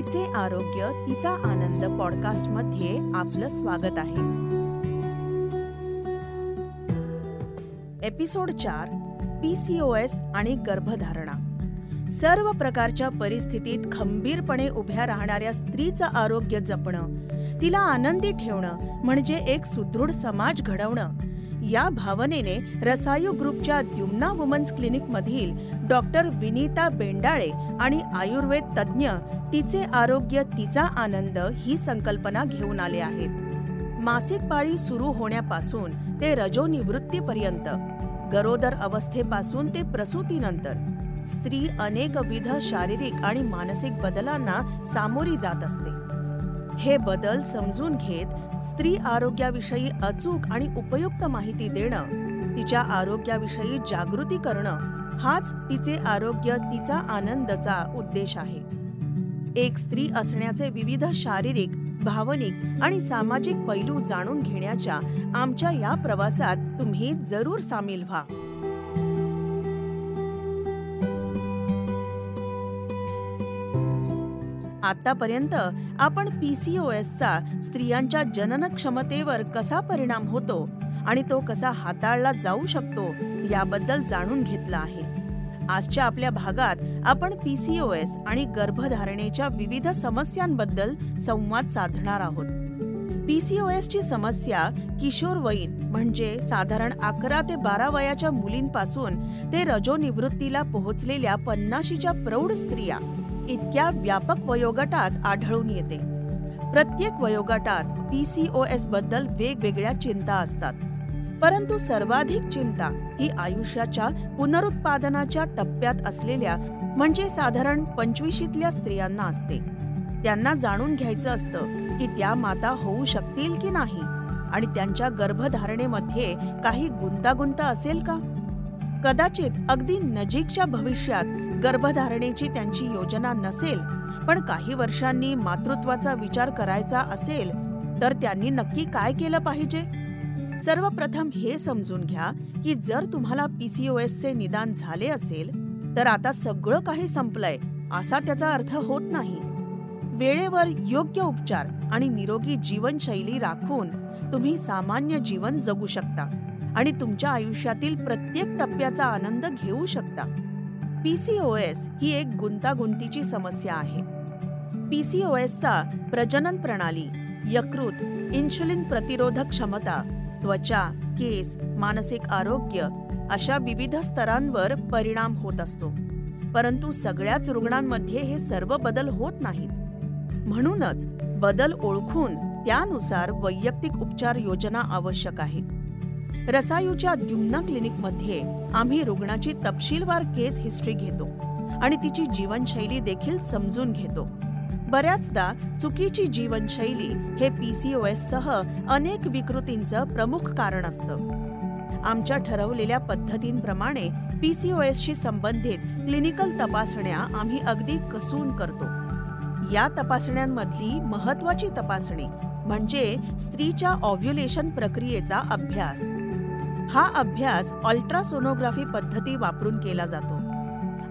तिचे आरोग्य तिचा आनंद पॉडकास्टमध्ये आपलं स्वागत आहे. एपिसोड चार पीसीओएस आणि गर्भधारणा. सर्व प्रकारच्या परिस्थितीत खंबीरपणे उभ्या राहणाऱ्या स्त्रीचं आरोग्य जपणं तिला आनंदी ठेवणं म्हणजे एक सुदृढ समाज घडवणं या भावनेने रसायू ग्रुपच्या द्युम्ना वुमन्स क्लिनिक मधील डॉक्टर विनीता बेंडाळे आणि आयुर्वेद तज्ज्ञ तिचे आरोग्य तिचा आनंद ही संकल्पना घेऊन आले आहेत. मासिक पाळी सुरू होण्यापासून ते रजोनिवृत्तीपर्यंत गरोदर अवस्थेपासून ते प्रसूतीनंतर स्त्री अनेकविध शारीरिक आणि मानसिक बदलांना सामोरी जात असते. हे बदल समजून घेत स्त्री आरोग्याविषयी अचूक आणि उपयुक्त माहिती देणं तिच्या आरोग्याविषयी जागृती करणं हाच तिचे आरोग्य तिचा आनंदचा उद्देश आहे. एक स्त्री असण्याचे विविध शारीरिक भावनिक आणि सामाजिक पैलू जाणून घेण्याच्या आमच्या या प्रवासात तुम्ही जरूर सामील व्हा. आतापर्यंत आपण पीसीओएसचा स्त्रियांच्या जनन क्षमतेवर कसा परिणाम होतो? आणि तो कसा हाताळला जाऊ शकतो याबद्दल जाणून घेतला आहे. आजच्या आपल्या भागात आपण पीसीओएस आणि गर्भधारणेच्या विविध समस्यांबद्दल संवाद साधणार आहोत. पीसीओएस ची समस्या किशोरवयीन म्हणजे साधारण अकरा ते बारा वयाच्या मुलींपासून ते रजोनिवृत्तीला पोहोचलेल्या पन्नाशीच्या प्रौढ स्त्रिया इतक्या व्यापक वयोगटात आढळून येते. प्रत्येक वयोगटात पीसीओएसबद्दल वेगवेगळ्या चिंता असतात. परंतु सर्वाधिक चिंता ही आयुष्याच्या पुनरुत्पादनाच्या टप्प्यात असलेल्या म्हणजे साधारण पंचवीशीतल्या स्त्रियांना असते. त्यांना जाणून घ्यायचं असतं की त्या माता होऊ शकतील की नाही आणि त्यांच्या गर्भधारणेमध्ये काही गुंतागुंत असेल का? कदाचित अगदी नजीकच्या भविष्यात गर्भधारणेची त्यांची योजना नसेल पण काही वर्षांनी मातृत्वाचा विचार करायचा असेल तर त्यांनी नक्की काय केलं पाहिजे? सर्वप्रथम हे समजून घ्या की जर तुम्हाला पीसीओएसचे निदान झाले असेल तर आता सगळं काही संपलंय असा त्याचा अर्थ होत नाही. वेळेवर योग्य उपचार आणि निरोगी जीवनशैली राखून तुम्ही सामान्य जीवन जगू शकता आणि तुमच्या आयुष्यातील प्रत्येक टप्प्याचा आनंद घेऊ शकता. पीसीओएस ही एक गुंतागुंतीची समस्या आहे. पीसीओएसचा प्रजनन प्रणाली यकृत इन्शुलिन प्रतिरोधक क्षमता त्वचा केस मानसिक आरोग्य अशा विविध स्तरांवर परिणाम होत असतो. परंतु सगळ्याच रुग्णांमध्ये हे सर्व बदल होत नाहीत. म्हणूनच बदल ओळखून त्यानुसार वैयक्तिक उपचार योजना आवश्यक आहे रसायूच्या द्युम्ना क्लिनिकमध्ये आम्ही रुग्णाची तपशीलवार केस हिस्ट्री घेतो आणि तिची जीवनशैली देखील समजून घेतो. बऱ्याचदा चुकीची जीवनशैली हे पीसीओएस सह अनेक विकृतींचं प्रमुख कारण असतं. आमच्या ठरवलेल्या पद्धतींप्रमाणे पीसीओएसशी संबंधित क्लिनिकल तपासण्या आम्ही अगदी कसून करतो. या तपासण्यांमधली महत्वाची तपासणी म्हणजे स्त्रीच्या ऑव्ह्युलेशन प्रक्रियेचा अभ्यास. हा अभ्यास अल्ट्रासोनोग्राफी पद्धती वापरून केला जातो.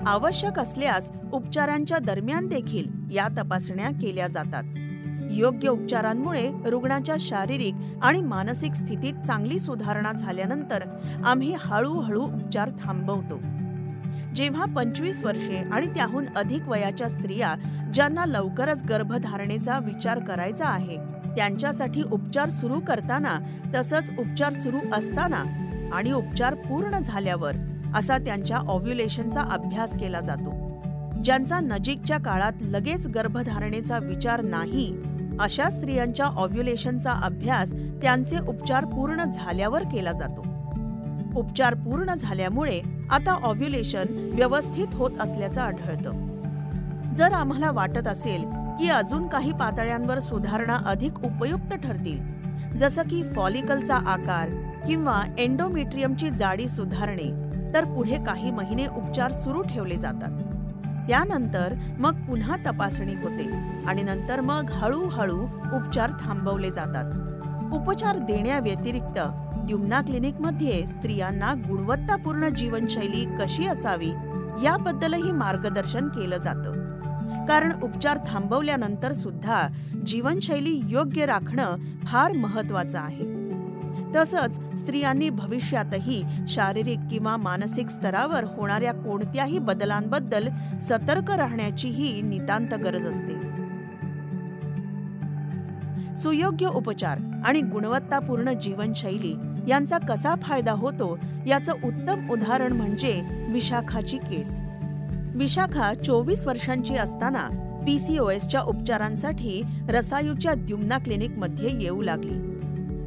आवश्यक असल्यास उपचारांच्या दरम्यान देखील या तपासण्या केल्या जातात. योग्य उपचारांमुळे रुग्णाच्या शारीरिक आणि मानसिक स्थितीत चांगली सुधारणा झाल्यानंतर आम्ही हळूहळू उपचार थांबवतो. जेव्हा पंचवीस वर्षे आणि त्याहून अधिक वयाच्या स्त्रिया ज्यांना लवकरच गर्भधारणेचा विचार करायचा आहे त्यांच्यासाठी उपचार सुरू करताना तसंच उपचार सुरू असताना आणि उपचार पूर्ण झाल्यावर असा त्यांच्या ऑव्ह्युलेशनचा अभ्यास केला जातो. ज्यांचा नजीकच्या काळात लगेच गर्भधारणेचा विचार नाही अशा स्त्रियांच्या ऑव्ह्युलेशनचा अभ्यास त्यांचे उपचार पूर्ण झाल्यावर केला जातो. उपचार पूर्ण झाल्यामुळे आता ऑव्ह्युलेशन व्यवस्थित होत असल्याचं आढळतं. जर आम्हाला वाटत असेल की अजून काही पातळ्यांवर सुधारणा अधिक उपयुक्त ठरतील जसं की फॉलिकलचा आकार किंवा एन्डोमेट्रियमची जाडी सुधारणे तर पुढे काही महिने उपचार सुरू ठेवले जातात. त्यानंतर मग पुन्हा तपासणी होते आणि नंतर मग हळूहळू उपचार थांबवले जातात. उपचार देण्याव्यतिरिक्त द्युम्ना क्लिनिकमध्ये स्त्रियांना गुणवत्तापूर्ण जीवनशैली कशी असावी याबद्दलही मार्गदर्शन केलं जातं. कारण उपचार थांबवल्यानंतर सुद्धा जीवनशैली योग्य राखणं फार महत्वाचं आहे. तसंच स्त्रियांनी भविष्यातही शारीरिक किंवा मानसिक स्तरावर होणाऱ्या कोणत्याही बदलांबद्दल सतर्क राहण्याचीही नितांत गरज असते. सुयोग्य उपचार आणि गुणवत्तापूर्ण जीवनशैली यांचा कसा फायदा होतो याचं उत्तम उदाहरण म्हणजे विशाखाची केस. विशाखा चोवीस वर्षांची असताना पीसीओएसच्या उपचारांसाठी रसायूच्या द्युम्ना क्लिनिकमध्ये येऊ लागली.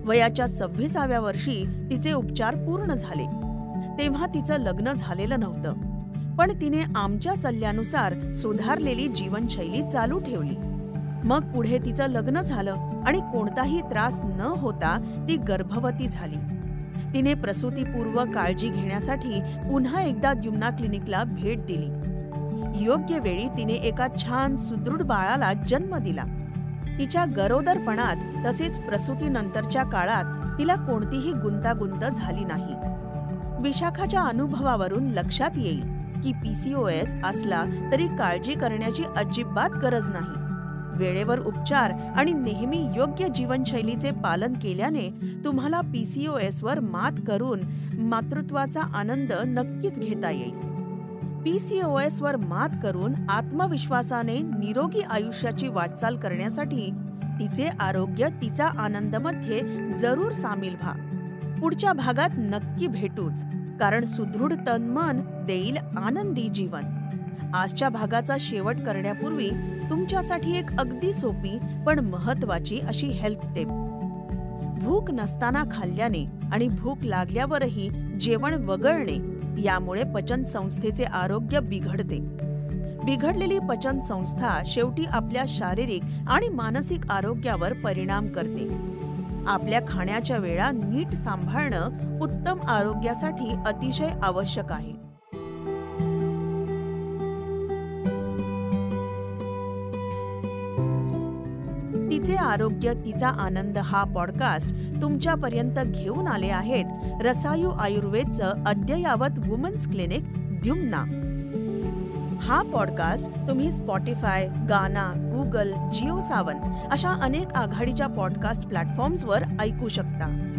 वयाच्या सव्वीसाव्या वर्षी तिचे उपचार पूर्ण झाले. तेव्हा तिचं लग्न झालेलं नव्हतं. पण तिने आमच्या सल्ल्यानुसार सुधारलेली जीवनशैली चालू ठेवली. मग पुढे तिचं लग्न झालं आणि कोणताही त्रास न होता ती गर्भवती झाली. तिने प्रसूतीपूर्व काळजी घेण्यासाठी पुन्हा एकदा द्युम्ना क्लिनिकला भेट दिली. योग्य वेळी तिने एका छान सुदृढ बाळाला जन्म दिला. तिच्या गरोदरपणात तसेच प्रसूतीनंतरच्या काळात तिला कोणतीही गुंतागुंत झाली नाही. विशाखाच्या अनुभवावरून लक्षात येईल की पीसीओएस असला तरी काळजी करण्याची अजिबात गरज नाही. वेळेवर उपचार आणि नेहमी योग्य जीवनशैलीचे पालन केल्याने तुम्हाला पीसीओएस वर मात करून मातृत्वाचा आनंद नक्कीच घेता येईल. पीसीओएस वर मात करून आत्मविश्वासाने निरोगी आयुष्याची वाटचाल करण्यासाठी तिचे आरोग्य तिचा आनंदमध्ये जरूर सामील व्हा. पुढच्या भागात नक्की भेटूच कारण सुदृढ तन मन देईल आनंदी जीवन. आजच्या भागाचा शेवट करण्यापूर्वी तुमच्यासाठी एक अगदी सोपी पण महत्वाची अशी हेल्थ टिप भूक नसताना खाल्ल्याने आणि भूक लागल्यावरही जेवण वगळणे यामुळे पचन संस्थेचे आरोग्य बिघडते. बिघडलेली पचन संस्था शेवटी आपल्या शारीरिक आणि मानसिक आरोग्यावर परिणाम करते. आपल्या खाण्याच्या वेळा नीट सांभाळणं उत्तम आरोग्यासाठी अतिशय आवश्यक आहे. तिचे आरोग्य तिचा आनंद हा पॉडकास्ट तुमच्यापर्यंत घेऊन आले आहेत रसायू आयुर्वेदचं अद्ययावत वुमन्स क्लिनिक द्युम्ना. हा पॉडकास्ट तुम्ही स्पॉटीफाय गाना गुगल जिओ सावन अशा अनेक आघाडीच्या पॉडकास्ट प्लॅटफॉर्म्सवर ऐकू शकता.